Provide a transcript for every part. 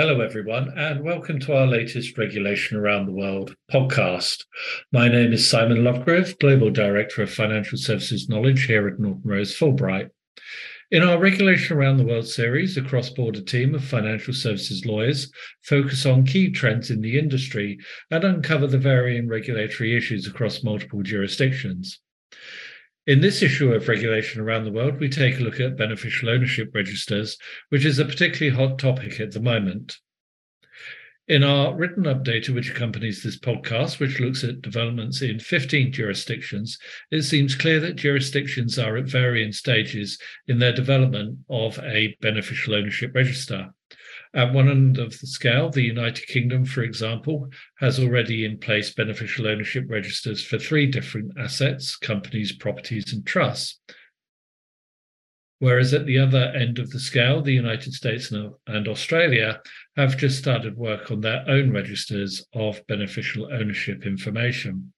Hello, everyone, and welcome to our latest Regulation Around the World podcast. My name is Simon Lovegrove, Global Director of Financial Services Knowledge here at Norton Rose Fulbright. In our Regulation Around the World series, a cross border team of financial services lawyers focus on key trends in the industry and uncover the varying regulatory issues across multiple jurisdictions. In this issue of regulation around the world, we take a look at beneficial ownership registers, which is a particularly hot topic at the moment. In our written update, which accompanies this podcast, which looks at developments in 15 jurisdictions, it seems clear that jurisdictions are at varying stages in their development of a beneficial ownership register. At one end of the scale, the United Kingdom, for example, has already in place beneficial ownership registers for three different assets companies, properties, and trusts. Whereas at the other end of the scale, the United States and Australia have just started work on their own registers of beneficial ownership information.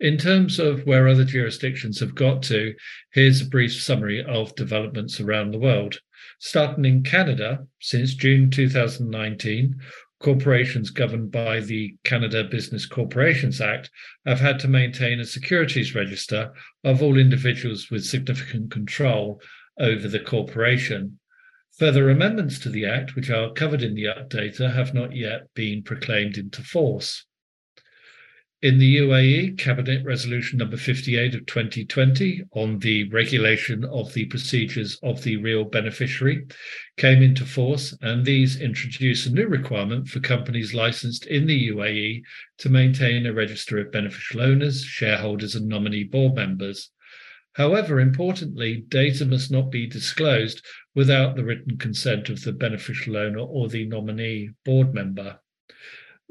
In terms of where other jurisdictions have got to, here's a brief summary of developments around the world. Starting in Canada, since June 2019, corporations governed by the Canada Business Corporations Act have had to maintain a securities register of all individuals with significant control over the corporation. Further amendments to the Act, which are covered in the updater, have not yet been proclaimed into force. In the UAE, Cabinet Resolution number 58 of 2020 on the regulation of the procedures of the real beneficiary came into force, and these introduce a new requirement for companies licensed in the UAE to maintain a register of beneficial owners, shareholders, and nominee board members. However, importantly, data must not be disclosed without the written consent of the beneficial owner or the nominee board member.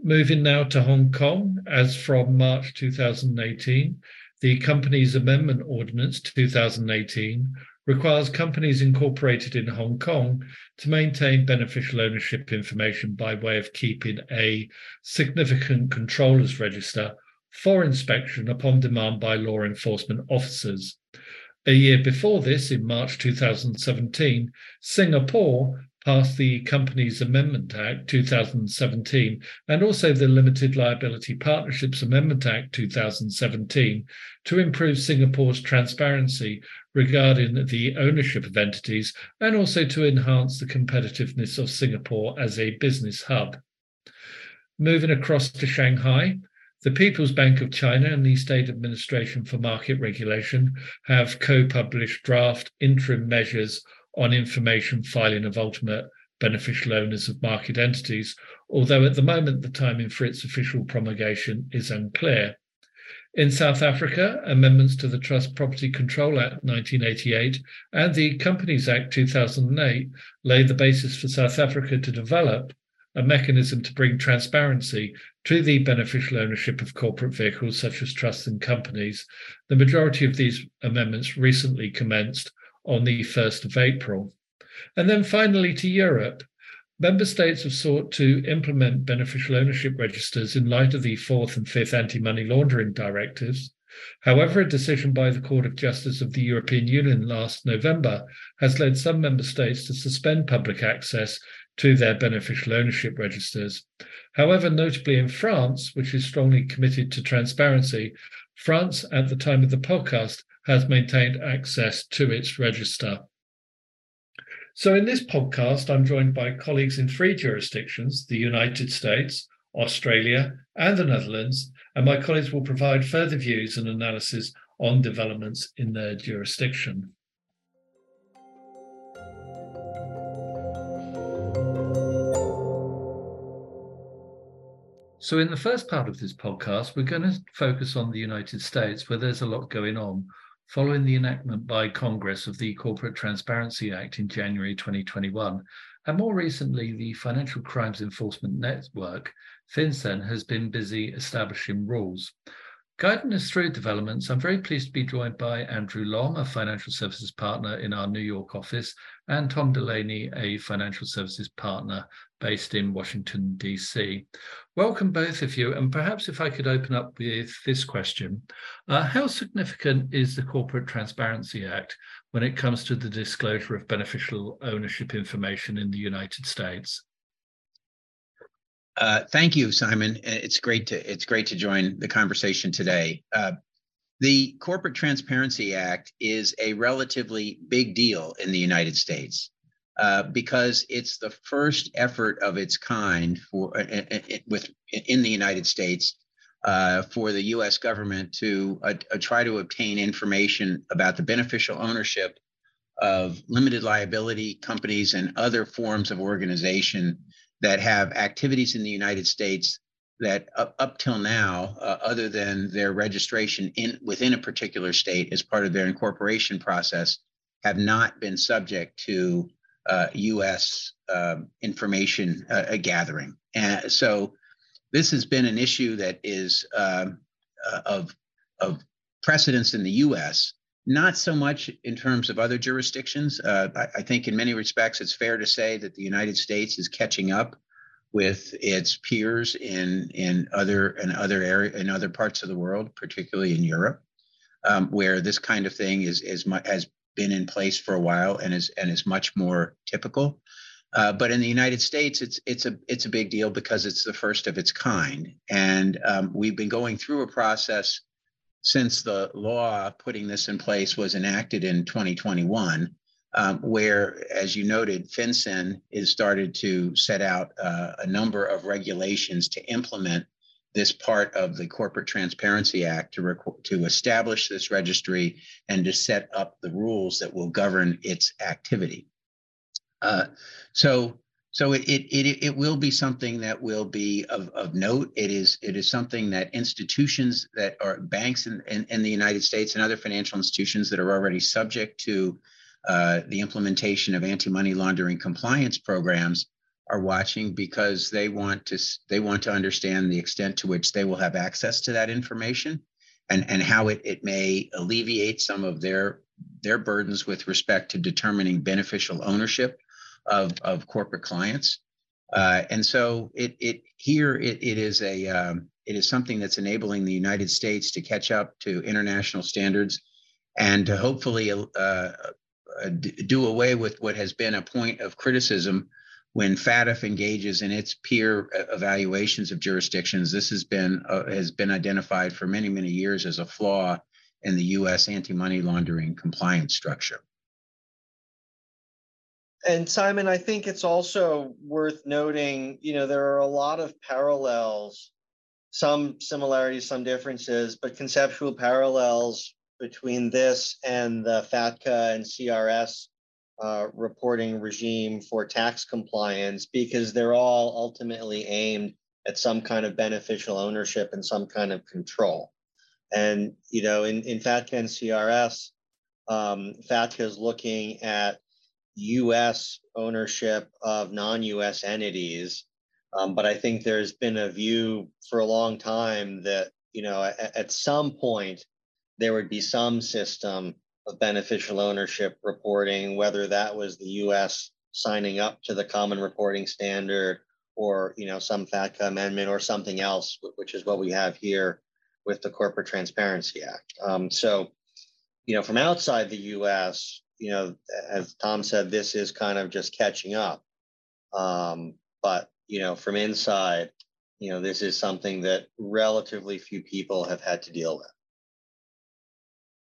Moving now to Hong Kong, as from March 2018, the Companies Amendment Ordinance 2018 requires companies incorporated in Hong Kong to maintain beneficial ownership information by way of keeping a significant controllers register for inspection upon demand by law enforcement officers. A year before this, in March 2017, Singapore passed the Companies Amendment Act 2017 and also the Limited Liability Partnerships Amendment Act 2017 to improve Singapore's transparency regarding the ownership of entities and also to enhance the competitiveness of Singapore as a business hub. Moving across to Shanghai, the People's Bank of China and the State Administration for Market Regulation have co published draft interim measures on information filing of ultimate beneficial owners of market entities, although at the moment the timing for its official promulgation is unclear. In South Africa, amendments to the Trust Property Control Act 1988 and the Companies Act 2008 laid the basis for South Africa to develop a mechanism to bring transparency to the beneficial ownership of corporate vehicles such as trusts and companies. The majority of these amendments recently commenced on the 1st of April. And then finally to Europe. Member states have sought to implement beneficial ownership registers in light of the fourth and fifth anti money laundering directives. However, a decision by the Court of Justice of the European Union last November has led some member states to suspend public access to their beneficial ownership registers. However, notably in France, which is strongly committed to transparency, France, at the time of the podcast, has maintained access to its register. So, in this podcast, I'm joined by colleagues in three jurisdictions the United States, Australia, and the Netherlands, and my colleagues will provide further views and analysis on developments in their jurisdiction. So, in the first part of this podcast, we're going to focus on the United States, where there's a lot going on following the enactment by Congress of the Corporate Transparency Act in January 2021. And more recently, the Financial Crimes Enforcement Network, FinCEN, has been busy establishing rules. Guiding us through developments, I'm very pleased to be joined by Andrew Lom, a financial services partner in our New York office, and Tom Delaney, a financial services partner based in Washington, D.C. Welcome, both of you. And perhaps if I could open up with this question uh, How significant is the Corporate Transparency Act when it comes to the disclosure of beneficial ownership information in the United States? Uh, thank you, Simon. It's great to it's great to join the conversation today. Uh, the Corporate Transparency Act is a relatively big deal in the United States uh, because it's the first effort of its kind for uh, uh, uh, with in the United States for the U.S. government to try to obtain information about the beneficial ownership of limited liability companies and other forms of organization that have activities in the United States that up, up till now, uh, other than their registration in within a particular state as part of their incorporation process, have not been subject to uh, U.S. Um, information uh, gathering. And so, this has been an issue that is um, uh, of of precedence in the U.S. Not so much in terms of other jurisdictions. Uh, I, I think, in many respects, it's fair to say that the United States is catching up with its peers in in other in other area in other parts of the world, particularly in Europe, um, where this kind of thing is is has been in place for a while and is and is much more typical. Uh, but in the United States, it's it's a it's a big deal because it's the first of its kind, and um, we've been going through a process since the law putting this in place was enacted in 2021 um, where, as you noted, FinCEN has started to set out uh, a number of regulations to implement this part of the Corporate Transparency Act to, rec- to establish this registry and to set up the rules that will govern its activity. Uh, so, so it, it, it, it will be something that will be of, of note. It is it is something that institutions that are banks in, in, in the United States and other financial institutions that are already subject to uh, the implementation of anti-money laundering compliance programs are watching because they want to they want to understand the extent to which they will have access to that information and and how it, it may alleviate some of their their burdens with respect to determining beneficial ownership of, of corporate clients uh, and so it it here it, it is a um, it is something that's enabling the United States to catch up to international standards and to hopefully uh, uh, do away with what has been a point of criticism when FATF engages in its peer uh, evaluations of jurisdictions. This has been uh, has been identified for many many years as a flaw in the U.S. anti-money laundering compliance structure. And Simon, I think it's also worth noting, you know, there are a lot of parallels, some similarities, some differences, but conceptual parallels between this and the FATCA and CRS uh, reporting regime for tax compliance because they're all ultimately aimed at some kind of beneficial ownership and some kind of control. And, you know, in, in FATCA and CRS, um, FATCA is looking at US ownership of non US entities. Um, but I think there's been a view for a long time that, you know, at, at some point, there would be some system of beneficial ownership reporting, whether that was the US signing up to the common reporting standard or you know some FATCA amendment or something else, which is what we have here with the Corporate Transparency Act. Um, so, you know, from outside the US, you know, as Tom said, this is kind of just catching up. Um, but you know, from inside, you know, this is something that relatively few people have had to deal with.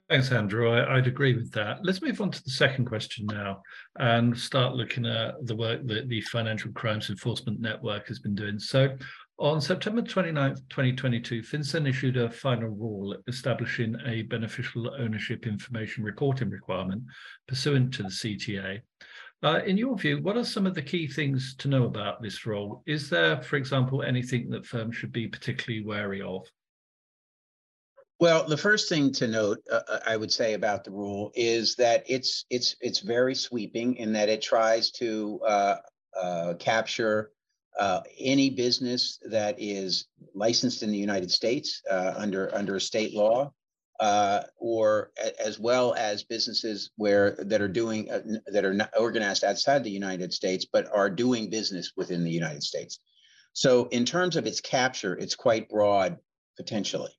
Thanks, Andrew. I, would agree with that. Let's move on to the second question now and start looking at the work that the Financial Crimes Enforcement Network has been doing. So, on September 29th, 2022, FinCEN issued a final rule establishing a beneficial ownership information reporting requirement pursuant to the CTA. Uh, in your view, what are some of the key things to know about this rule? Is there, for example, anything that firms should be particularly wary of? Well, the first thing to note, uh, uh, I would say about the rule is that it's it's it's very sweeping in that it tries to uh, uh, capture uh, any business that is licensed in the United States uh, under under a state law, or as well as businesses where that are doing that are not organized outside the United States but are doing business within the United States. So, in terms of its capture, it's quite broad potentially.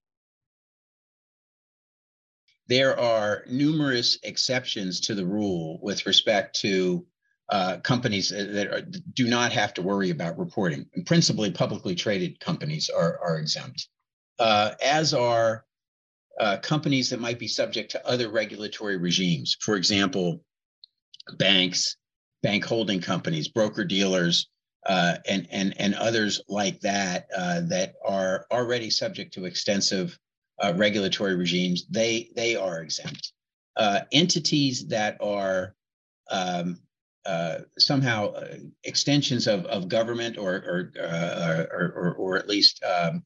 There are numerous exceptions to the rule with respect to uh, companies that are, do not have to worry about reporting. And principally, publicly traded companies are, are exempt, uh, as are uh, companies that might be subject to other regulatory regimes. For example, banks, bank holding companies, broker dealers, uh, and and and others like that uh, that are already subject to extensive uh, regulatory regimes. They they are exempt. Uh, entities that are um, uh, somehow uh, extensions of, of government or or, or, or, or at least um,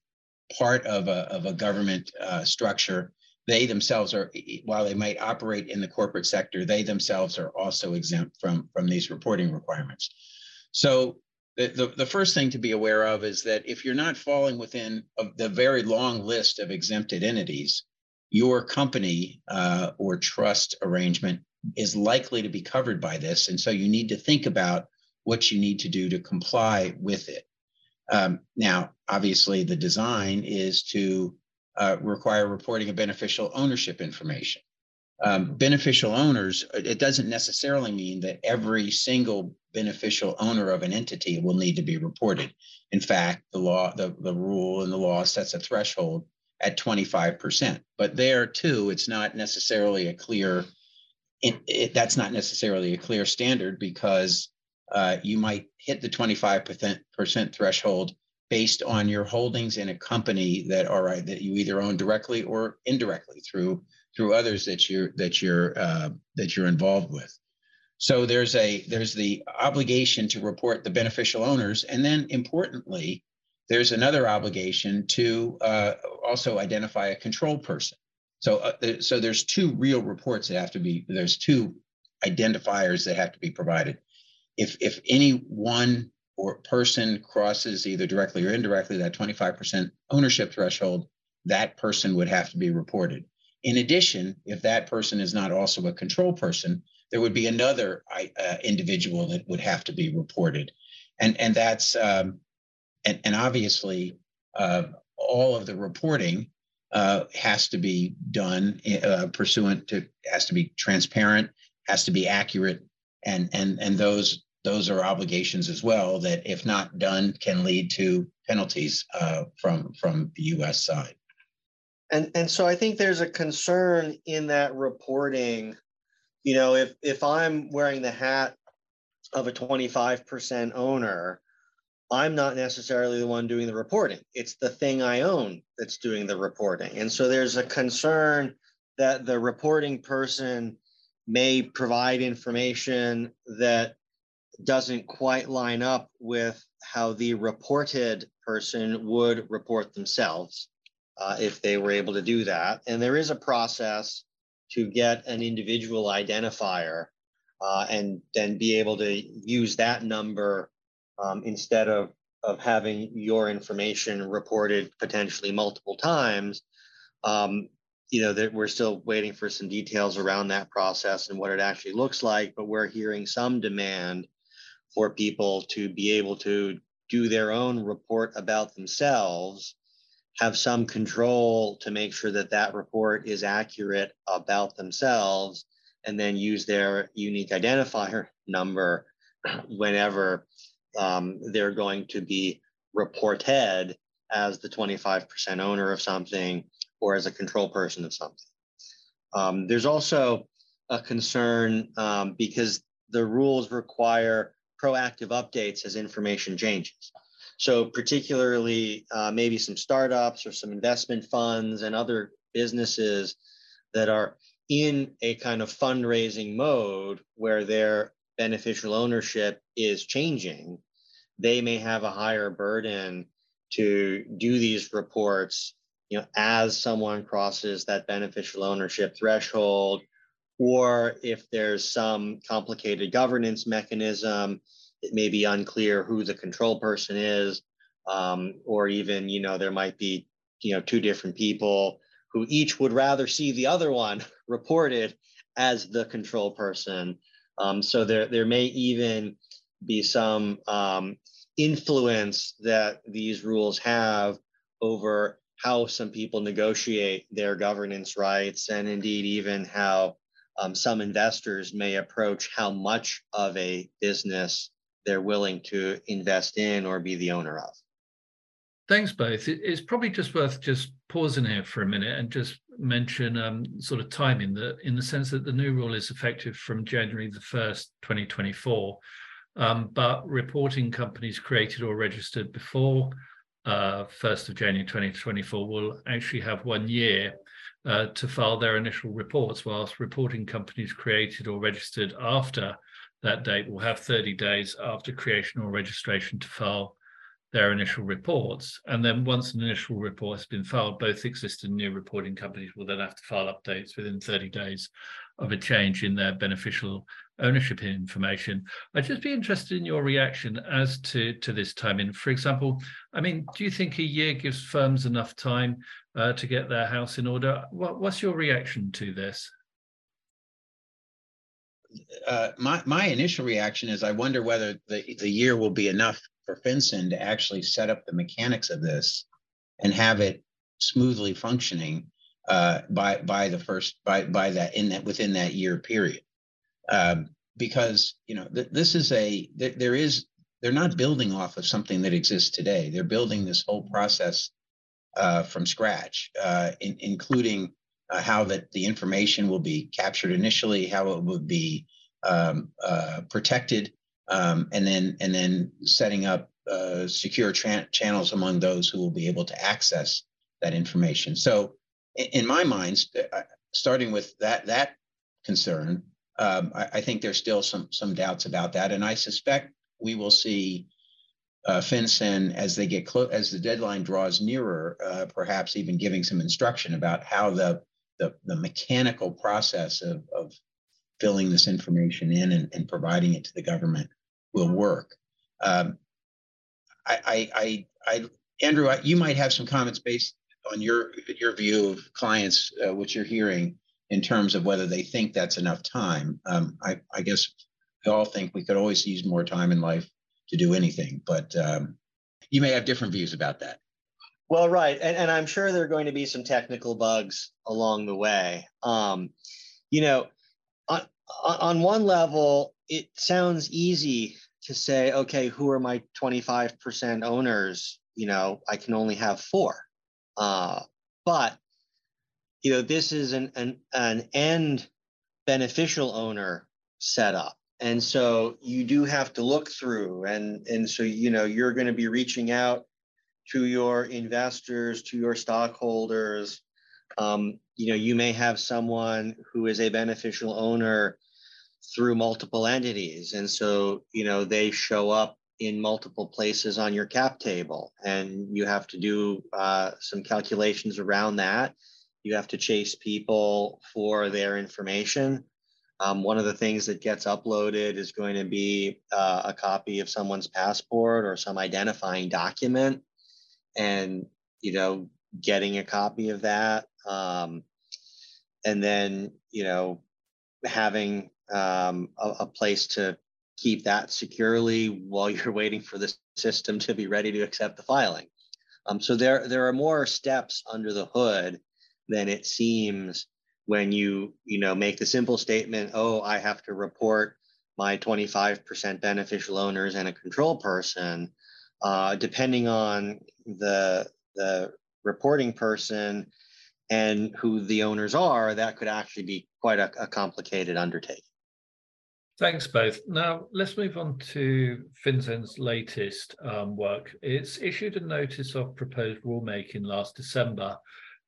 part of a, of a government structure they themselves are while they might operate in the corporate sector they themselves are also exempt from from these reporting requirements. So the, the, the first thing to be aware of is that if you're not falling within the very long list of exempted entities your company uh, or trust arrangement is likely to be covered by this and so you need to think about what you need to do to comply with it um, now obviously the design is to uh, require reporting of beneficial ownership information. Um, beneficial owners, it doesn't necessarily mean that every single beneficial owner of an entity will need to be reported. In fact, the law, the, the rule and the law sets a threshold at 25%. But there too, it's not necessarily a clear, it, it, that's not necessarily a clear standard because uh, you might hit the 25% threshold based on your holdings in a company that are right that you either own directly or indirectly through through others that you're that you're uh, that you're involved with. So there's a there's the obligation to report the beneficial owners, and then importantly, there's another obligation to uh, also identify a control person. So uh, so there's two real reports that have to be there's two identifiers that have to be provided. If if any one or person crosses either directly or indirectly that 25% ownership threshold, that person would have to be reported. In addition, if that person is not also a control person, there would be another uh, individual that would have to be reported, and and that's um, and and obviously uh, all of the reporting uh, has to be done uh, pursuant to has to be transparent, has to be accurate, and and and those those are obligations as well that, if not done, can lead to penalties uh, from from the U.S. side. And and so I think there's a concern in that reporting. You know, if if I'm wearing the hat of a 25% owner, I'm not necessarily the one doing the reporting. It's the thing I own that's doing the reporting. And so there's a concern that the reporting person may provide information that doesn't quite line up with how the reported person would report themselves uh, if they were able to do that. And there is a process to get an individual identifier uh, and then be able to use that number um, instead of, of having your information reported potentially multiple times. Um, you know that we're still waiting for some details around that process and what it actually looks like, but we're hearing some demand for people to be able to do their own report about themselves, have some control to make sure that that report is accurate about themselves, and then use their unique identifier number whenever um, they're going to be reported as the 25% owner of something or as a control person of something. Um, there's also a concern um, because the rules require proactive updates as information changes. So particularly uh, maybe some startups or some investment funds and other businesses that are in a kind of fundraising mode where their beneficial ownership is changing, they may have a higher burden to do these reports you know as someone crosses that beneficial ownership threshold or if there's some complicated governance mechanism, it may be unclear who the control person is, um, or even, you know, there might be, you know, two different people who each would rather see the other one reported as the control person. Um, so there, there may even be some um, influence that these rules have over how some people negotiate their governance rights and indeed even how um, some investors may approach how much of a business they're willing to invest in or be the owner of. Thanks both. It's probably just worth just pausing here for a minute and just mention um, sort of timing that in the sense that the new rule is effective from January the 1st, 2024. Um, but reporting companies created or registered before uh, 1st of January 2024 will actually have one year uh, to file their initial reports, whilst reporting companies created or registered after that date will have 30 days after creation or registration to file their initial reports. And then once an initial report has been filed, both existing and new reporting companies will then have to file updates within 30 days of a change in their beneficial ownership information. I'd just be interested in your reaction as to, to this timing. For example, I mean, do you think a year gives firms enough time uh, to get their house in order? What, what's your reaction to this? Uh, my my initial reaction is I wonder whether the, the year will be enough for FinCEN to actually set up the mechanics of this and have it smoothly functioning uh, by by the first by by that in that within that year period. Um, because you know th- this is a th- there is they're not building off of something that exists today. They're building this whole process uh, from scratch uh, in, including uh, how that the information will be captured initially how it would be um, uh, protected um, and then and then setting up uh, secure tra- channels among those who will be able to access that information. So in my mind, uh, starting with that that concern, um, I, I, think there's still some some doubts about that, and I suspect we will see uh, FinCEN as they get close as the deadline draws nearer, uh, perhaps even giving some instruction about how the the, the mechanical process of, of filling this information in and, and providing it to the government will work. Um, I, I, I, I, Andrew, I, you might have some comments based on your your view of clients, uh, what you're hearing in terms of whether they think that's enough time. Um, I, I, guess we all think we could always use more time in life to do anything, but um, you may have different views about that. Well, right, and, and I'm sure there are going to be some technical bugs along the way. Um, you know, on on one level, it sounds easy to say, okay, who are my 25% owners? You know, I can only have four. Uh, but you know, this is an an, an end beneficial owner setup. And so you do have to look through and and so you know you're going to be reaching out to your investors, to your stockholders. Um, you know, you may have someone who is a beneficial owner through multiple entities. And so, you know, they show up in multiple places on your cap table and you have to do uh, some calculations around that. You have to chase people for their information. Um, one of the things that gets uploaded is going to be uh, a copy of someone's passport or some identifying document. And you know getting a copy of that um, and then you know having um, a, a place to keep that securely while you're waiting for the system to be ready to accept the filing. Um, so there, there are more steps under the hood than it seems when you, you know, make the simple statement, oh, I have to report my 25% beneficial owners and a control person. Uh, depending on the, the reporting person and who the owners are, that could actually be quite a, a complicated undertaking. Thanks, both. Now, let's move on to FinCEN's latest um, work. It's issued a notice of proposed rulemaking last December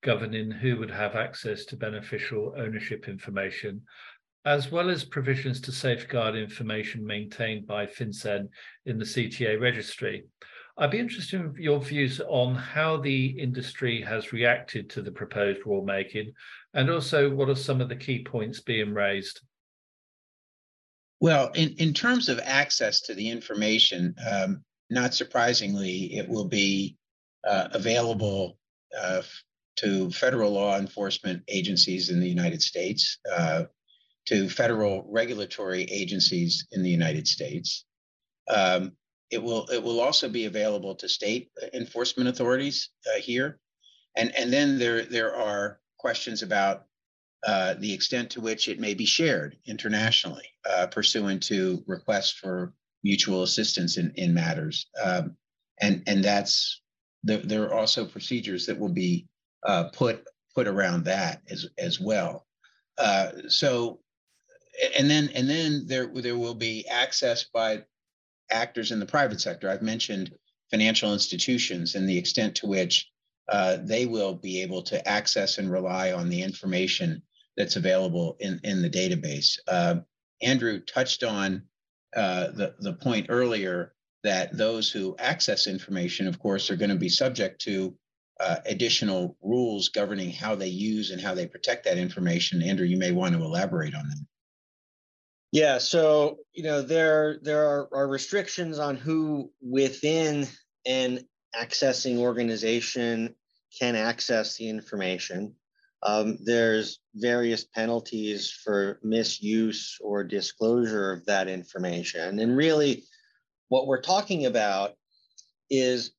governing who would have access to beneficial ownership information, as well as provisions to safeguard information maintained by FinCEN in the CTA registry. I'd be interested in your views on how the industry has reacted to the proposed rulemaking, and also what are some of the key points being raised. Well, in, in terms of access to the information, um, not surprisingly, it will be uh, available uh, to federal law enforcement agencies in the United States, uh, to federal regulatory agencies in the United States. Um, it will it will also be available to state enforcement authorities uh, here, and and then there there are questions about uh, the extent to which it may be shared internationally uh, pursuant to requests for mutual assistance in, in matters. Um, and, and that's, the, there are also procedures that will be uh, put, put around that as, as well. Uh, so, and then, and then there, there will be access by actors in the private sector. I've mentioned financial institutions and the extent to which uh, they will be able to access and rely on the information that's available in, in the database. Uh, Andrew touched on uh, the, the point earlier that those who access information, of course, are going to be subject to uh, additional rules governing how they use and how they protect that information. Andrew, you may want to elaborate on that. Yeah, so you know there there are, are restrictions on who within an accessing organization can access the information. Um, there's various penalties for misuse or disclosure of that information. And really, what we're talking about is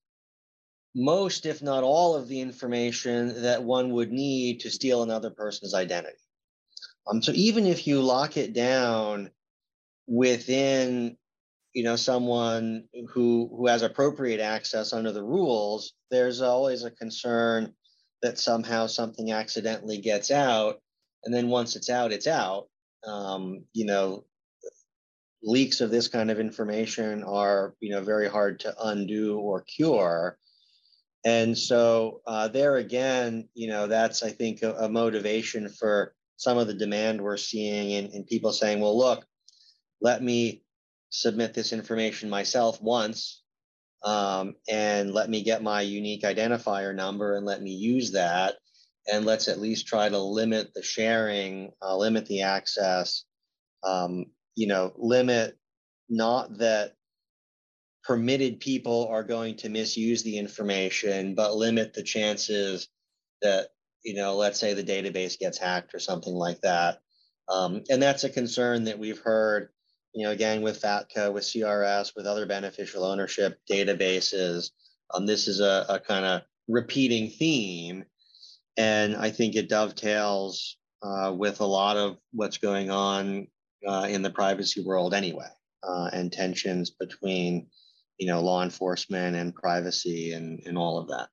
most, if not all, of the information that one would need to steal another person's identity. Um, so even if you lock it down within you know someone who who has appropriate access under the rules there's always a concern that somehow something accidentally gets out and then once it's out it's out. Um, you know leaks of this kind of information are you know very hard to undo or cure. And so uh, there again you know that's i think a, a, motivation for some of the demand we're seeing in, in people saying well look let me submit this information myself once um, and let me get my unique identifier number and let me use that. And let's at least try to limit the sharing, uh, limit the access, um, you know, limit not that permitted people are going to misuse the information, but limit the chances that, you know, let's say the database gets hacked or something like that. Um, and that's a concern that we've heard you know, again, with FATCA, with CRS, with other beneficial ownership databases, um, this is a, a kind of repeating theme. And I think it dovetails uh, with a lot of what's going on uh, in the privacy world anyway, uh, and tensions between, you know, law enforcement and privacy and, and all of that.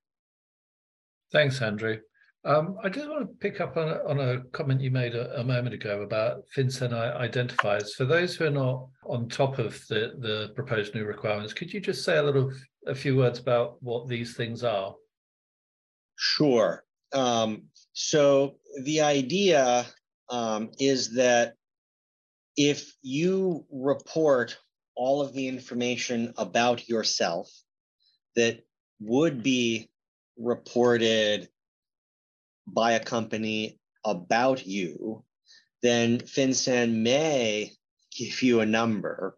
Thanks, Andrew. Um, I just want to pick up on a, on a comment you made a, a, moment ago about FinCEN identifiers. For those who are not on top of the, the proposed new requirements, could you just say a little, a few words about what these things are? Sure. Um, so the idea um, is that if you report all of the information about yourself that would be reported by a company about you, then FinCEN may give you a number,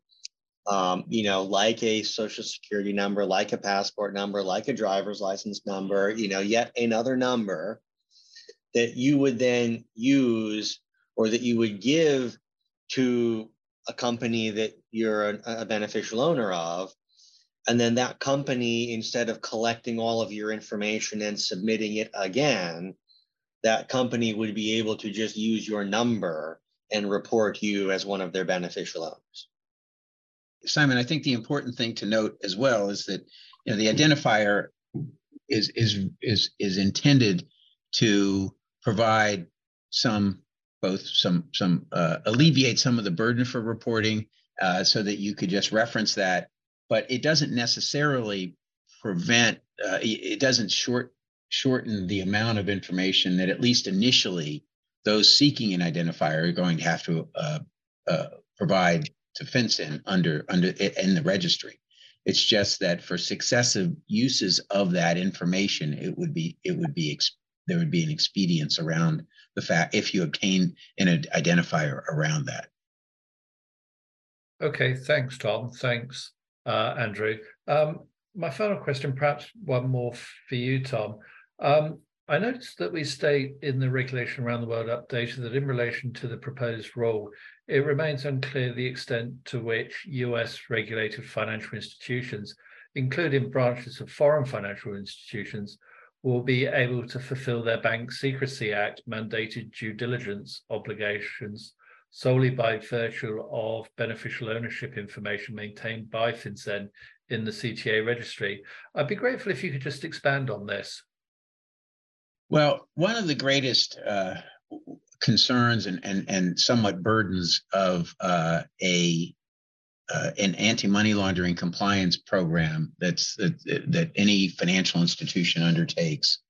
um, you know, like a social security number, like a passport number, like a driver's license number, you know, yet another number that you would then use or that you would give to a company that you're a, a beneficial owner of. And then that company, instead of collecting all of your information and submitting it again, that company would be able to just use your number and report you as one of their beneficial owners. Simon, I think the important thing to note as well is that you know the identifier is is is is intended to provide some both some some uh, alleviate some of the burden for reporting uh, so that you could just reference that, but it doesn't necessarily prevent uh, it doesn't short shorten the amount of information that at least initially those seeking an identifier are going to have to uh, uh, provide to FinCEN under under in the registry. It's just that for successive uses of that information, it would be it would be there would be an expedience around the fact if you obtain an identifier around that. Okay, thanks, Tom. Thanks, uh, Andrew. Um, my final question, perhaps one more for you, Tom. Um, I noticed that we state in the regulation around the world update that in relation to the proposed rule, it remains unclear the extent to which US regulated financial institutions, including branches of foreign financial institutions, will be able to fulfill their Bank Secrecy Act mandated due diligence obligations solely by virtue of beneficial ownership information maintained by FinCEN in the CTA registry. I'd be grateful if you could just expand on this. Well, one of the greatest uh, concerns and, and, and somewhat burdens of uh, a uh, an anti-money laundering compliance program that's that, that any financial institution undertakes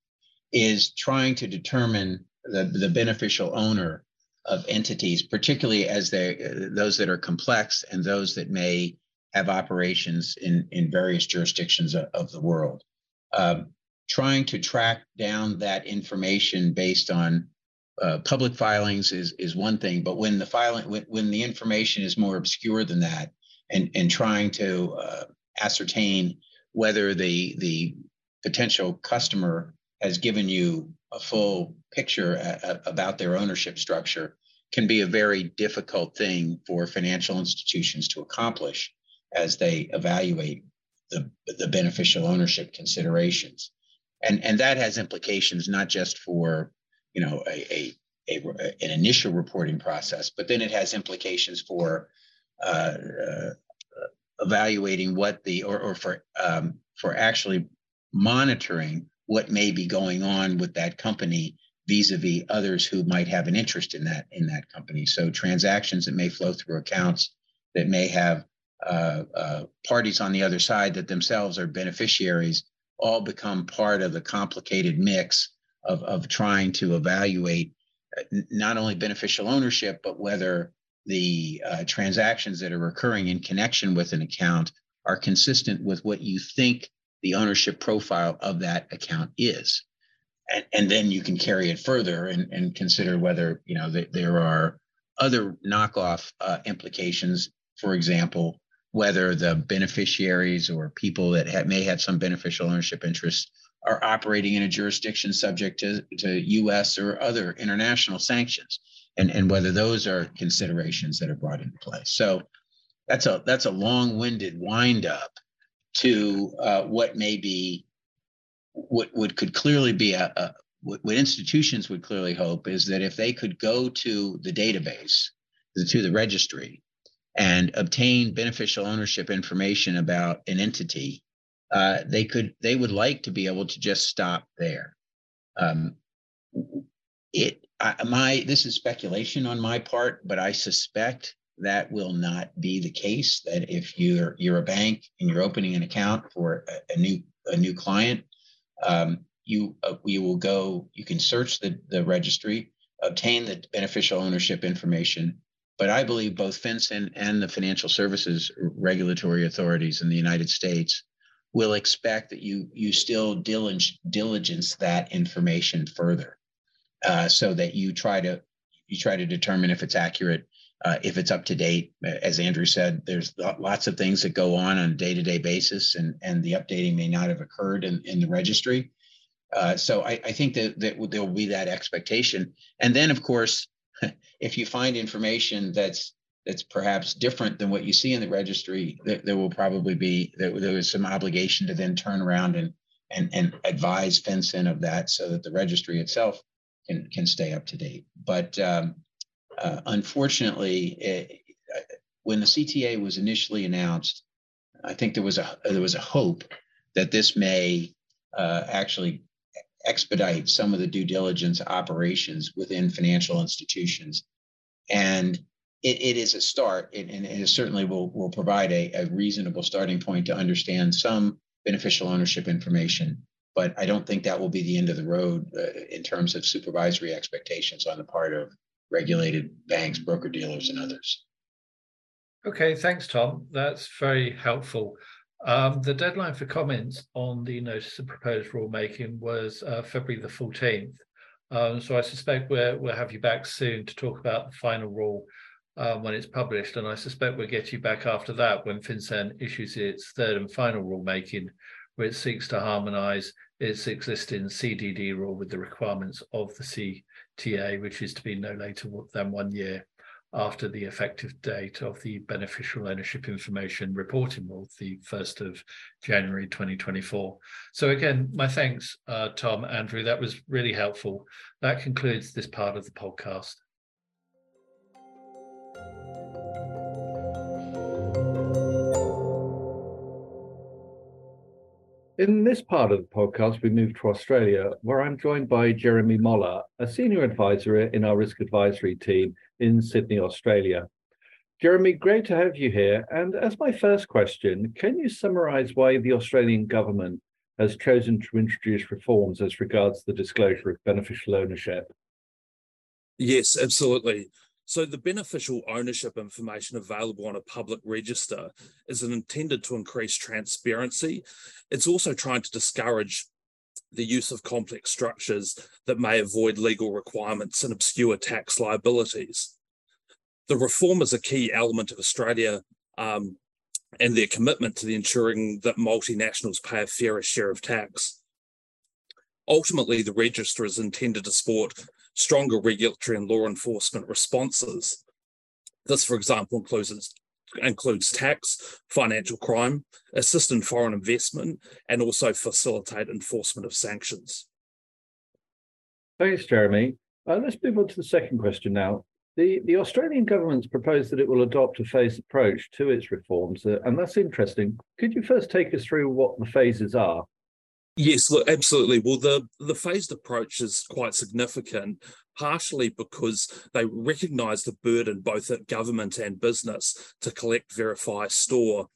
is trying to determine the, the beneficial owner of entities, particularly as they those that are complex and those that may have operations in, in various jurisdictions of, of the world. Um, trying to track down that information based on uh, public filings is is one thing, but when the filing when, when the information is more obscure than that, and and trying to uh, ascertain whether the the potential customer has given you a full picture a, a, about their ownership structure can be a very difficult thing for financial institutions to accomplish as they evaluate the, the beneficial ownership considerations. And, and that has implications not just for you know a, a, a an initial reporting process, but then it has implications for uh, uh, evaluating what the or, or for um, for actually monitoring what may be going on with that company vis-a-vis others who might have an interest in that in that company. So transactions that may flow through accounts that may have uh, uh, parties on the other side that themselves are beneficiaries all become part of the complicated mix of, of trying to evaluate uh, not only beneficial ownership, but whether the uh, transactions that are occurring in connection with an account are consistent with what you think the ownership profile of that account is. And, and then you can carry it further and, and consider whether you know th- there are other knockoff uh, implications. For example, whether the beneficiaries or people that may have some beneficial ownership interests are operating in a jurisdiction subject to, to U.S. or other international sanctions, and, and whether those are considerations that are brought into play. So that's a that's a long-winded windup to uh, what may be what what could clearly be a, a what, what institutions would clearly hope is that if they could go to the database to the registry and obtain beneficial ownership information about an entity, uh, they could they would like to be able to just stop there. Um, it I, my this is speculation on my part, but I suspect that will not be the case. That if you're you're a bank and you're opening an account for a, a new a new client, um, you uh, you will go. You can search the the registry, obtain the beneficial ownership information, but I believe both FinCEN and the financial services regulatory authorities in the United States will expect that you you still diligence that information further, uh, so that you try to you try to determine if it's accurate, uh, if it's up to date. As Andrew said, there's lots of things that go on on a day-to-day basis, and and the updating may not have occurred in, in the registry. Uh, so I, I think that, that there will be that expectation, and then of course if you find information that's that's perhaps different than what you see in the registry, there, there will probably be there, there is some obligation to then turn around and and and advise FinCEN of that so that the registry itself can can stay up to date. But um, uh, unfortunately, it, uh, when the CTA was initially announced, I think there was a there was a hope that this may uh, actually expedite some of the due diligence operations within financial institutions. And it, it is a start, and, and it certainly will, will provide a, a reasonable starting point to understand some beneficial ownership information. But I don't think that will be the end of the road uh, in terms of supervisory expectations on the part of regulated banks, broker dealers, and others. Okay, thanks, Tom. That's very helpful. Um, the deadline for comments on the notice of proposed rulemaking was uh, February the 14th. Um, so I suspect we'll, we'll have you back soon to talk about the final rule um, when it's published. And I suspect we'll get you back after that when FinCEN issues its third and final rulemaking, where it seeks to harmonise its existing CDD rule with the requirements of the CTA, which is to be no later than one year after the effective date of the beneficial ownership information reporting rule, the 1st of January 2024. So again, my thanks, uh, Tom, Andrew, that was really helpful. That concludes this part of the podcast. In this part of the podcast, we move to Australia, where I'm joined by Jeremy Moller, a senior advisor in our risk advisory team in Sydney, Australia. Jeremy, great to have you here. And as my first question, can you summarize why the Australian government has chosen to introduce reforms as regards the disclosure of beneficial ownership? Yes, absolutely. So the beneficial ownership information available on a public register is intended to increase transparency. It's also trying to discourage the use of complex structures that may avoid legal requirements and obscure tax liabilities. The reform is a key element of Australia um, and their commitment to the ensuring that multinationals pay a fairer share of tax. Ultimately, the register is intended to support stronger regulatory and law enforcement responses. This, for example, includes includes tax, financial crime, assist in foreign investment, and also facilitate enforcement of sanctions. Thanks, Jeremy. Uh, let's move on to the second question now. The, the Australian government's proposed that it will adopt a phased approach to its reforms, uh, and that's interesting. Could you first take us through what the phases are? Yes, look, absolutely. Well, the, the phased approach is quite significant, partially because they recognise the burden both at government and business to collect, verify, store,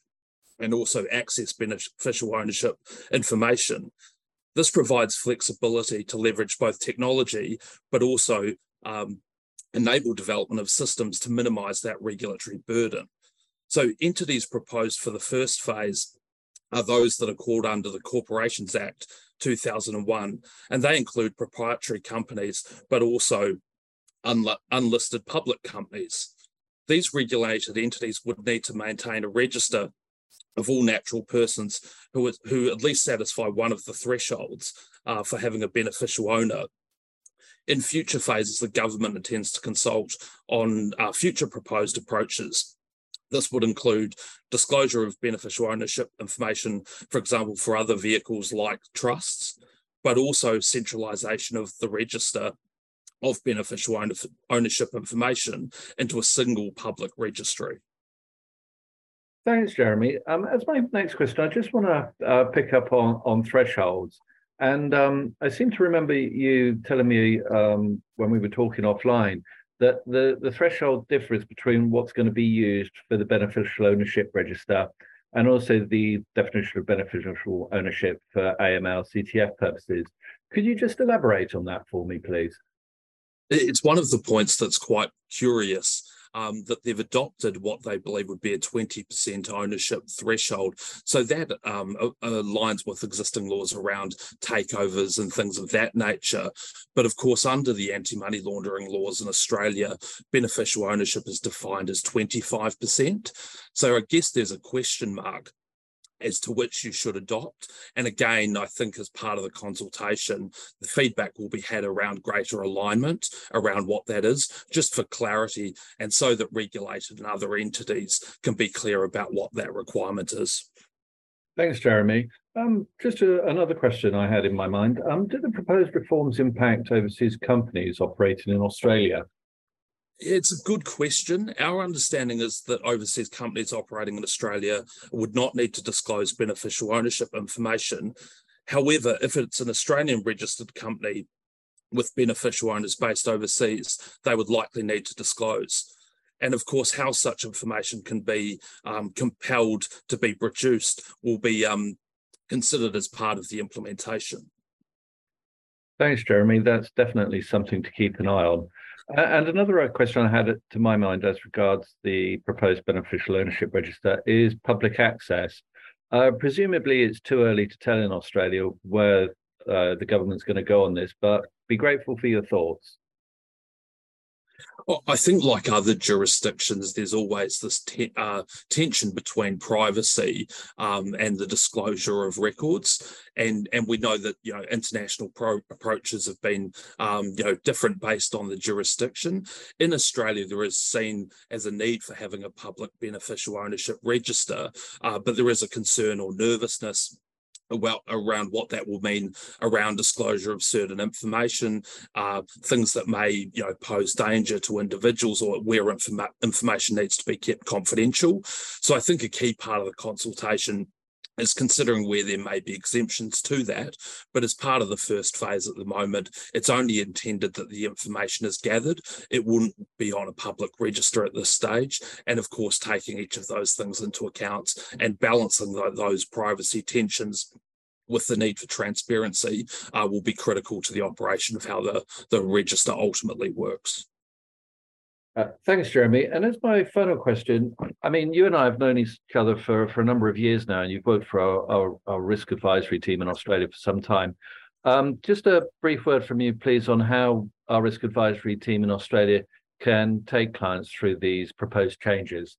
and also access beneficial ownership information. This provides flexibility to leverage both technology, but also um, enable development of systems to minimise that regulatory burden. So entities proposed for the first phase are those that are called under the Corporations Act 2001, and they include proprietary companies, but also unli- unlisted public companies. These regulated entities would need to maintain a register of all natural persons who, who at least satisfy one of the thresholds uh, for having a beneficial owner. In future phases, the government intends to consult on uh, future proposed approaches this would include disclosure of beneficial ownership information, for example, for other vehicles like trusts, but also centralisation of the register of beneficial ownership information into a single public registry. Thanks, Jeremy. Um, as my next question, I just want to uh, pick up on, on thresholds. And um, I seem to remember you telling me um, when we were talking offline that the, the threshold differs between what's going to be used for the beneficial ownership register and also the definition of beneficial ownership for AML CTF purposes. Could you just elaborate on that for me, please? It's one of the points that's quite curious um, that they've adopted what they believe would be a 20% ownership threshold. So that um, aligns with existing laws around takeovers and things of that nature. But of course, under the anti money laundering laws in Australia, beneficial ownership is defined as 25%. So I guess there's a question mark as to which you should adopt. And again, I think as part of the consultation, the feedback will be had around greater alignment around what that is, just for clarity, and so that regulated and other entities can be clear about what that requirement is. Thanks, Jeremy. Um, just a, another question I had in my mind. Um, do the proposed reforms impact overseas companies operating in Australia? It's a good question. Our understanding is that overseas companies operating in Australia would not need to disclose beneficial ownership information. However, if it's an Australian registered company with beneficial owners based overseas, they would likely need to disclose. And of course, how such information can be um, compelled to be produced will be um, considered as part of the implementation. Thanks, Jeremy. That's definitely something to keep an eye on. And another uh, question I had to my mind as regards the proposed beneficial ownership register is public access. Uh, presumably, it's too early to tell in Australia where uh, the government's going to go on this, but be grateful for your thoughts. I think, like other jurisdictions, there's always this te- uh, tension between privacy um, and the disclosure of records, and and we know that you know international pro- approaches have been um, you know different based on the jurisdiction. In Australia, there is seen as a need for having a public beneficial ownership register, uh, but there is a concern or nervousness about around what that will mean around disclosure of certain information, uh, things that may you know pose danger to individuals or where informa- information needs to be kept confidential. So I think a key part of the consultation is considering where there may be exemptions to that. But as part of the first phase at the moment, it's only intended that the information is gathered. It wouldn't be on a public register at this stage. And of course, taking each of those things into account and balancing those privacy tensions with the need for transparency uh, will be critical to the operation of how the, the register ultimately works. Uh, thanks, Jeremy. And as my final question, I mean, you and I have known each other for, for a number of years now, and you've worked for our, our, our risk advisory team in Australia for some time. Um, just a brief word from you, please, on how our risk advisory team in Australia can take clients through these proposed changes.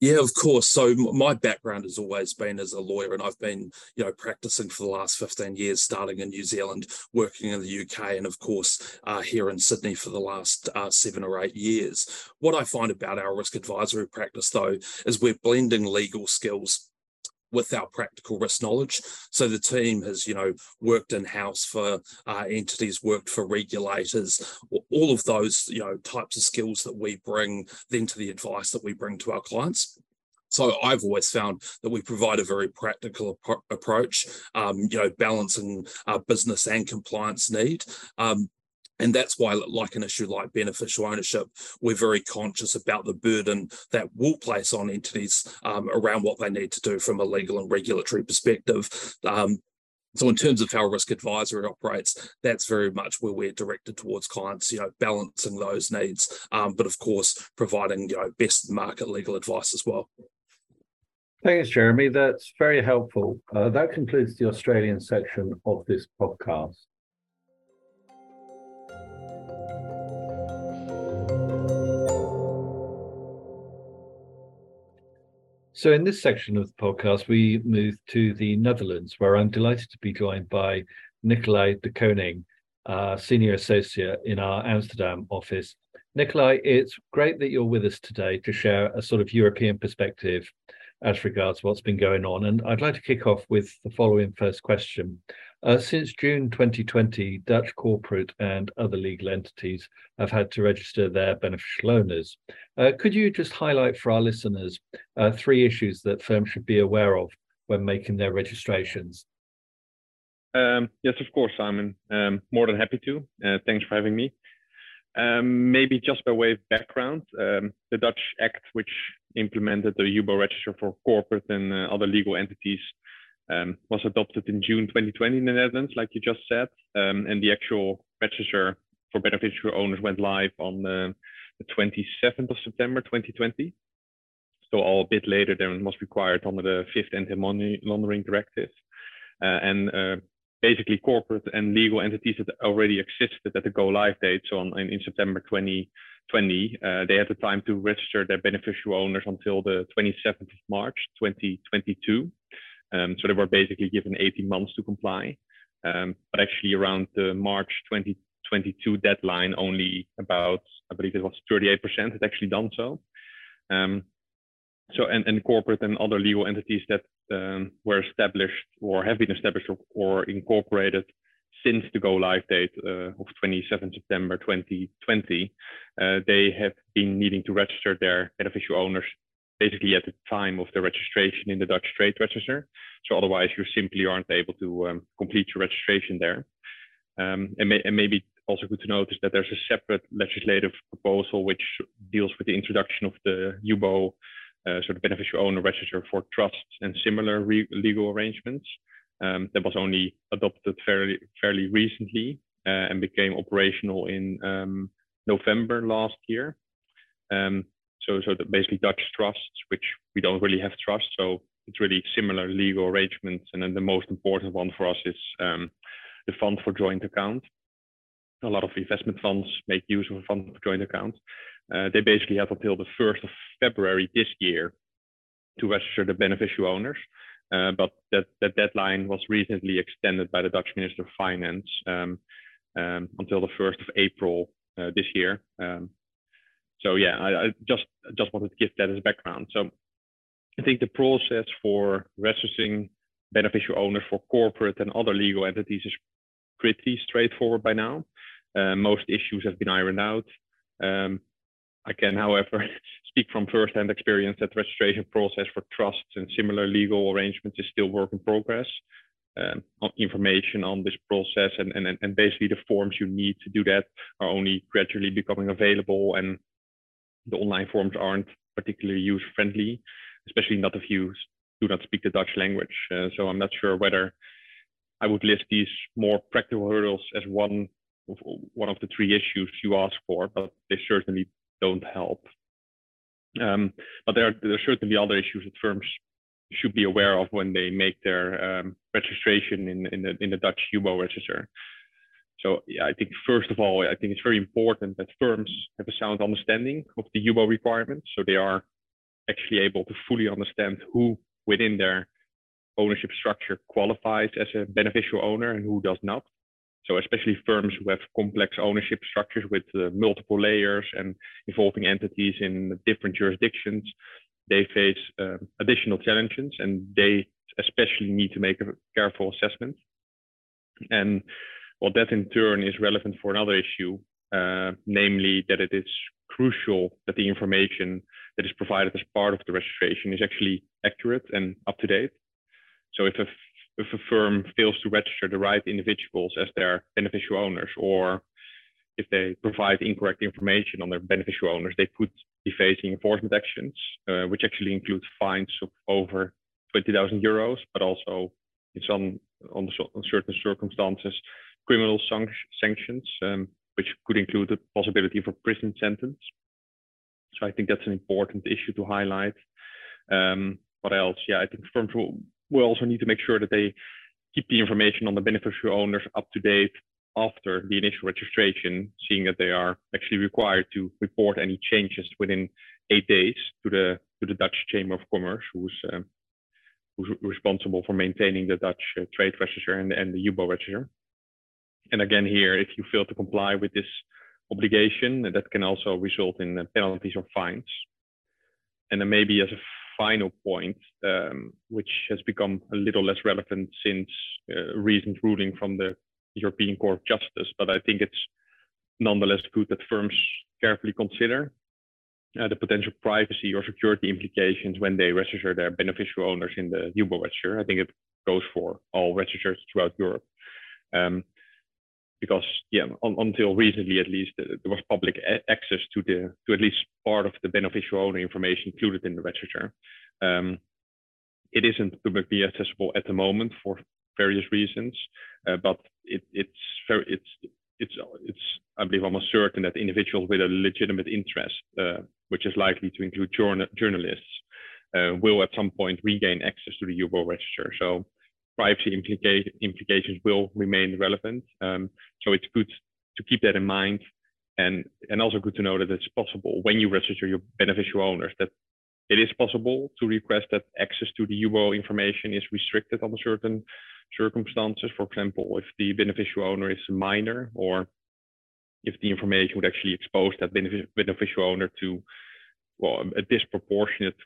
Yeah, of course. So my background has always been as a lawyer, and I've been, you know, practicing for the last 15 years, starting in New Zealand, working in the UK, and of course uh, here in Sydney for the last uh, seven or eight years. What I find about our risk advisory practice, though, is we're blending legal skills with our practical risk knowledge. So the team has, you know, worked in house for uh, entities, worked for regulators, all of those, you know, types of skills that we bring then to the advice that we bring to our clients. So I've always found that we provide a very practical ap- approach, um, you know, balancing our business and compliance need. Um, and that's why, like an issue like beneficial ownership, we're very conscious about the burden that will place on entities um, around what they need to do from a legal and regulatory perspective. Um, so in terms of how risk advisory operates, that's very much where we're directed towards clients, you know, balancing those needs, um, but of course, providing, you know, best market legal advice as well. Thanks, Jeremy. That's very helpful. Uh, that concludes the Australian section of this podcast. So, in this section of the podcast, we move to the Netherlands, where I'm delighted to be joined by Nicolai de Koning, uh, Senior Associate in our Amsterdam office. Nicolai, it's great that you're with us today to share a sort of European perspective as regards what's been going on. And I'd like to kick off with the following first question. Uh, since June 2020, Dutch corporate and other legal entities have had to register their beneficial owners. Uh, could you just highlight for our listeners uh, three issues that firms should be aware of when making their registrations? Um, yes, of course, Simon. Um, more than happy to. Uh, thanks for having me. Um, maybe just by way of background, um, the Dutch Act, which implemented the UBO register for corporate and uh, other legal entities, um, was adopted in June 2020 in the Netherlands, like you just said, um, and the actual register for beneficial owners went live on the, the 27th of September 2020. So all a bit later than was required under the fifth anti-money laundering directive. Uh, and uh, basically corporate and legal entities that already existed at the go live date, so on, in, in September 2020, uh, they had the time to register their beneficial owners until the 27th of March 2022. Um, so they were basically given 18 months to comply. Um, but actually, around the March 2022 deadline, only about, I believe it was 38% had actually done so. Um, so, and, and corporate and other legal entities that um, were established or have been established or, or incorporated since the go live date uh, of 27 September 2020, uh, they have been needing to register their beneficial owners basically at the time of the registration in the Dutch Trade Register. So otherwise, you simply aren't able to um, complete your registration there. Um, and, may, and, maybe also good to notice that there's a separate legislative proposal which deals with the introduction of the UBO, uh, sort of beneficial owner register for trusts and similar legal arrangements. Um, that was only adopted fairly fairly recently uh, and became operational in um, November last year. Um, so, so basically Dutch trusts, which we don't really have trust. So it's really similar legal arrangements. And then the most important one for us is um, the fund for joint account. a lot of investment funds make use of a fund for joint account. Uh, they basically have until the 1st of February this year to register the beneficial owners. Uh, but that, that deadline was recently extended by the Dutch Minister of Finance um, um, until the 1st of April uh, this year. Um, so yeah, I, I, just just wanted to give that as background. So I think the process for registering beneficial owners for corporate and other legal entities is pretty straightforward by now. Uh, most issues have been ironed out. Um, I can, however, speak from first-hand experience that the registration process for trusts and similar legal arrangements is still work in progress. Um, information on this process and, and, and basically the forms you need to do that are only gradually becoming available and the online forms aren't particularly user-friendly, especially not if you do not speak the Dutch language. Uh, so I'm not sure whether I would list these more practical hurdles as one of, one of the three issues you ask for, but they certainly don't help. Um, but there are, there are certainly other issues that firms should be aware of when they make their um, registration in, in, the, in the Dutch UBO register. So yeah, I think first of all, I think it's very important that firms have a sound understanding of the UBO requirements. So they are actually able to fully understand who within their ownership structure qualifies as a beneficial owner and who does not. So especially firms who have complex ownership structures with uh, multiple layers and involving entities in different jurisdictions, they face uh, additional challenges and they especially need to make a careful assessment. And well, that in turn is relevant for another issue, uh, namely that it is crucial that the information that is provided as part of the registration is actually accurate and up to date. So if a if a firm fails to register the right individuals as their beneficial owners, or if they provide incorrect information on their beneficial owners, they could be facing enforcement actions, uh, which actually include fines of over 20,000 euros, but also in some on, certain circumstances, criminal sanctions, um, which could include the possibility of a prison sentence. So I think that's an important issue to highlight. Um, what else? Yeah, I think firms will we also need to make sure that they keep the information on the beneficial owners up to date after the initial registration, seeing that they are actually required to report any changes within eight days to the to the Dutch Chamber of Commerce, who's um, who's responsible for maintaining the Dutch uh, trade register and, and the UBO register. And again, here, if you fail to comply with this obligation, that can also result in uh, penalties or fines. And then maybe as a final point, um, which has become a little less relevant since uh, recent ruling from the European Court of Justice, but I think it's nonetheless good that firms carefully consider uh, the potential privacy or security implications when they register their beneficial owners in the UBO register. I think it goes for all registers throughout Europe. Um, because yeah, on, until recently at least, uh, there was public access to the to at least part of the beneficial owner information included in the register. Um, it isn't publicly accessible at the moment for various reasons, uh, but it, it's very it's it's it's I believe almost certain that individuals with a legitimate interest, uh, which is likely to include journal, journalists, uh, will at some point regain access to the UBO register. So privacy implica- implications will remain relevant. Um, so it's good to keep that in mind, and and also good to know that it's possible when you register your beneficial owners that it is possible to request that access to the UBO information is restricted under certain circumstances. For example, if the beneficial owner is a minor or if the information would actually expose that beneficial owner to well, a disproportionate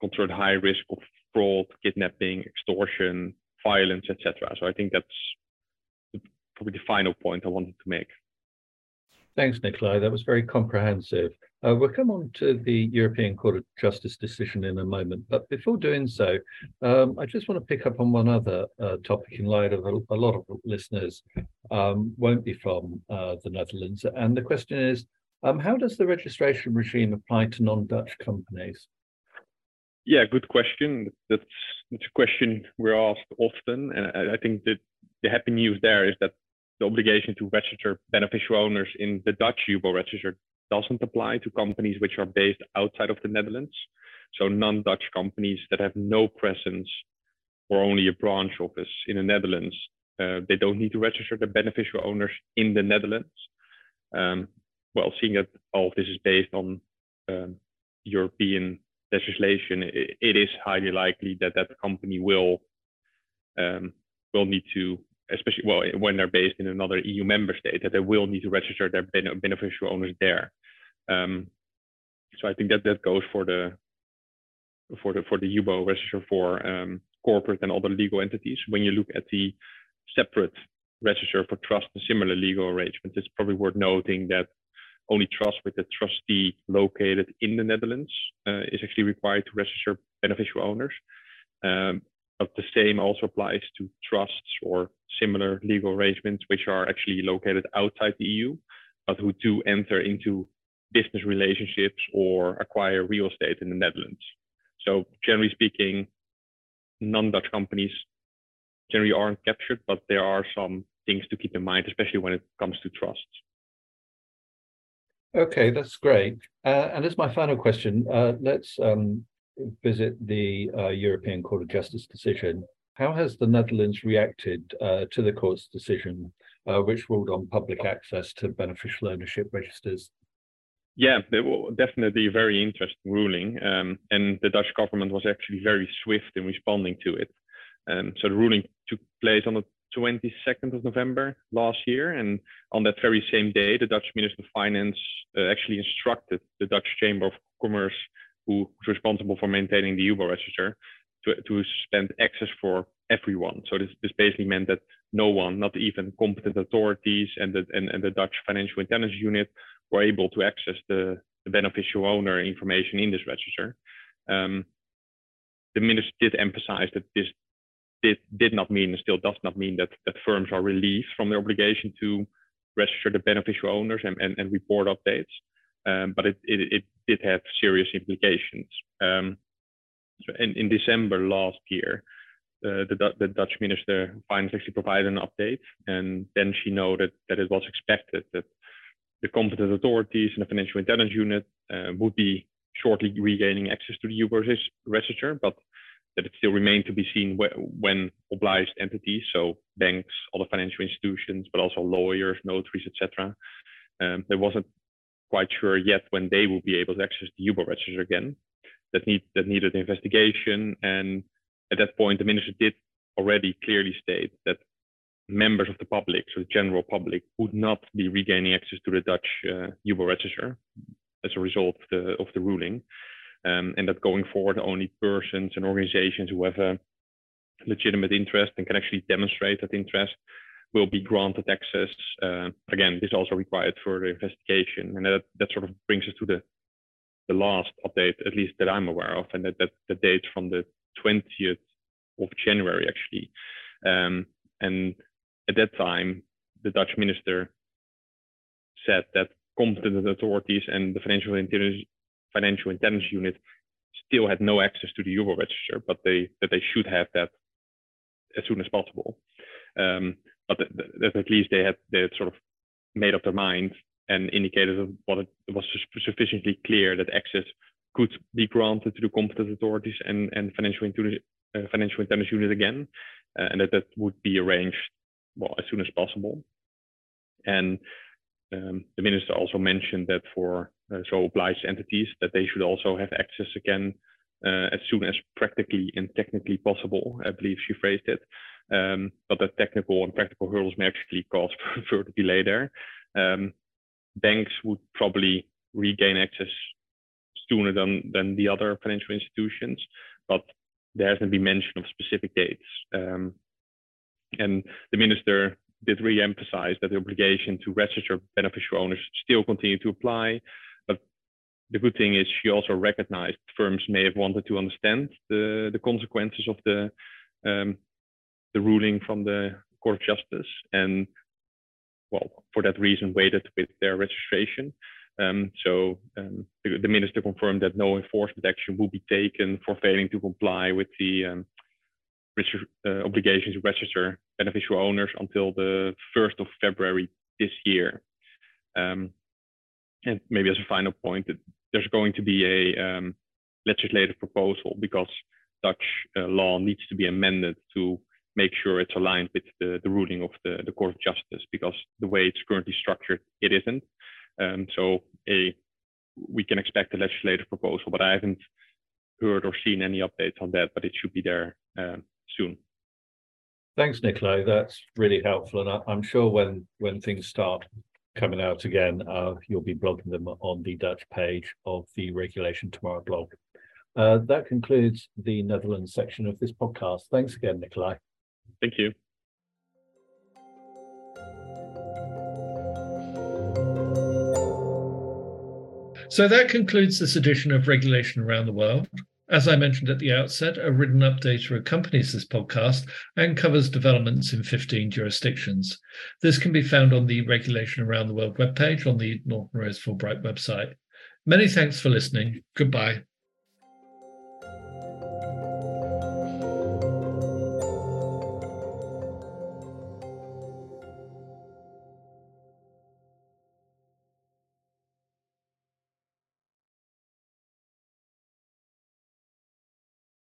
considered high risk of fraud, kidnapping, extortion, violence, etc. So I think that's probably the final point I wanted to make. Thanks, Nikolai. That was very comprehensive. Uh, we'll come on to the European Court of Justice decision in a moment. But before doing so, um, I just want to pick up on one other uh, topic in light of a, a lot of listeners um, won't be from uh, the Netherlands. And the question is, um, how does the registration regime apply to non-Dutch companies? Yeah, good question. That's, that's a question we're asked often. And I, think that the happy news there is that the obligation to register beneficial owners in the Dutch UBO register doesn't apply to companies which are based outside of the Netherlands. So non-Dutch companies that have no presence or only a branch office in the Netherlands uh, they don't need to register the beneficial owners in the Netherlands. Um, well, seeing that all of this is based on um, European legislation, it, it is highly likely that that company will um, will need to, especially well when they're based in another EU member state, that they will need to register their beneficial owners there. Um, so I think that that goes for the for the for the UBO register for um, corporate and other legal entities. When you look at the separate register for trust and similar legal arrangements, it's probably worth noting that only trust with a trustee located in the Netherlands uh, is actually required to register beneficial owners. Um, but the same also applies to trusts or similar legal arrangements which are actually located outside the EU, but who do enter into business relationships or acquire real estate in the Netherlands. So generally speaking, non-Dutch companies generally aren't captured, but there are some things to keep in mind, especially when it comes to trusts. Okay, that's great. Uh, and as my final question, uh, let's um, visit the uh, European Court of Justice decision. How has the Netherlands reacted uh, to the court's decision, uh, which ruled on public access to beneficial ownership registers? Yeah, it was definitely a very interesting ruling. Um, and the Dutch government was actually very swift in responding to it. Um, so the ruling took place on the 22nd of November last year. And on that very same day, the Dutch Minister of Finance uh, actually instructed the Dutch Chamber of Commerce, who was responsible for maintaining the UBO register, to, to suspend access for everyone. So this, this basically meant that no one, not even competent authorities and the, and, and the Dutch Financial Intelligence Unit, were able to access the, the beneficial owner information in this register. Um, the minister did emphasize that this did, did not mean and still does not mean that, that firms are relieved from their obligation to register the beneficial owners and, and, and report updates. Um, but it, it, it, did have serious implications. Um, so in, in December last year, uh, the, the Dutch Minister of Finance actually provided an update, and then she noted that it was expected that the competent authorities and the Financial Intelligence Unit uh, would be shortly regaining access to the UBO register, but that it still remained to be seen when obliged entities, so banks, other financial institutions, but also lawyers, notaries, etc. Um, there wasn't quite sure yet when they will be able to access the UBO register again. That need that needed investigation, and at that point, the minister did already clearly state that members of the public, so the general public, would not be regaining access to the Dutch uh, UBO register as a result of the of the ruling um, and that going forward, only persons and organizations who have a legitimate interest and can actually demonstrate that interest will be granted access. Uh, again, this is also required further investigation, and that, that sort of brings us to the the last update, at least that I'm aware of, and that that, that dates from the 20th of January actually. Um, and at that time, the Dutch minister said that competent authorities and the financial intelligence financial intelligence unit still had no access to the UBO register, but they that they should have that as soon as possible. Um, but that, that, at least they had they had sort of made up their mind and indicated what it, it was sufficiently clear that access could be granted to the competent authorities and, and financial intelligence, uh, financial intelligence unit again, uh, and that that would be arranged well as soon as possible. And um, the minister also mentioned that for uh, so obliged entities that they should also have access again uh, as soon as practically and technically possible. I believe she phrased it. Um, but the technical and practical hurdles may actually cause further delay there. Um, banks would probably regain access sooner than, than the other financial institutions, but there hasn't been mention of specific dates. Um, and the minister did re-emphasize that the obligation to register beneficial owners still continue to apply. But the good thing is she also recognized firms may have wanted to understand the, the consequences of the um, the ruling from the Court of Justice and well, for that reason, waited with their registration. Um, so um, the, the, minister confirmed that no enforcement action will be taken for failing to comply with the um, obligation to register beneficial owners until the 1st of February this year. Um, and maybe as a final point, there's going to be a um, legislative proposal because Dutch uh, law needs to be amended to make sure it's aligned with the, the ruling of the, the Court of Justice because the way it's currently structured, it isn't. Um, so a we can expect a legislative proposal, but I haven't heard or seen any updates on that, but it should be there um, soon. Thanks, Nicolai. That's really helpful, and I, am sure when when things start coming out again, uh, you'll be blogging them on the Dutch page of the Regulation Tomorrow blog. Uh, that concludes the Netherlands section of this podcast. Thanks again, Nicolai. Thank you. So that concludes this edition of Regulation Around the World. As I mentioned at the outset, a written update accompanies this podcast and covers developments in 15 jurisdictions. This can be found on the Regulation Around the World webpage on the Norton Rose Fulbright website. Many thanks for listening. Goodbye.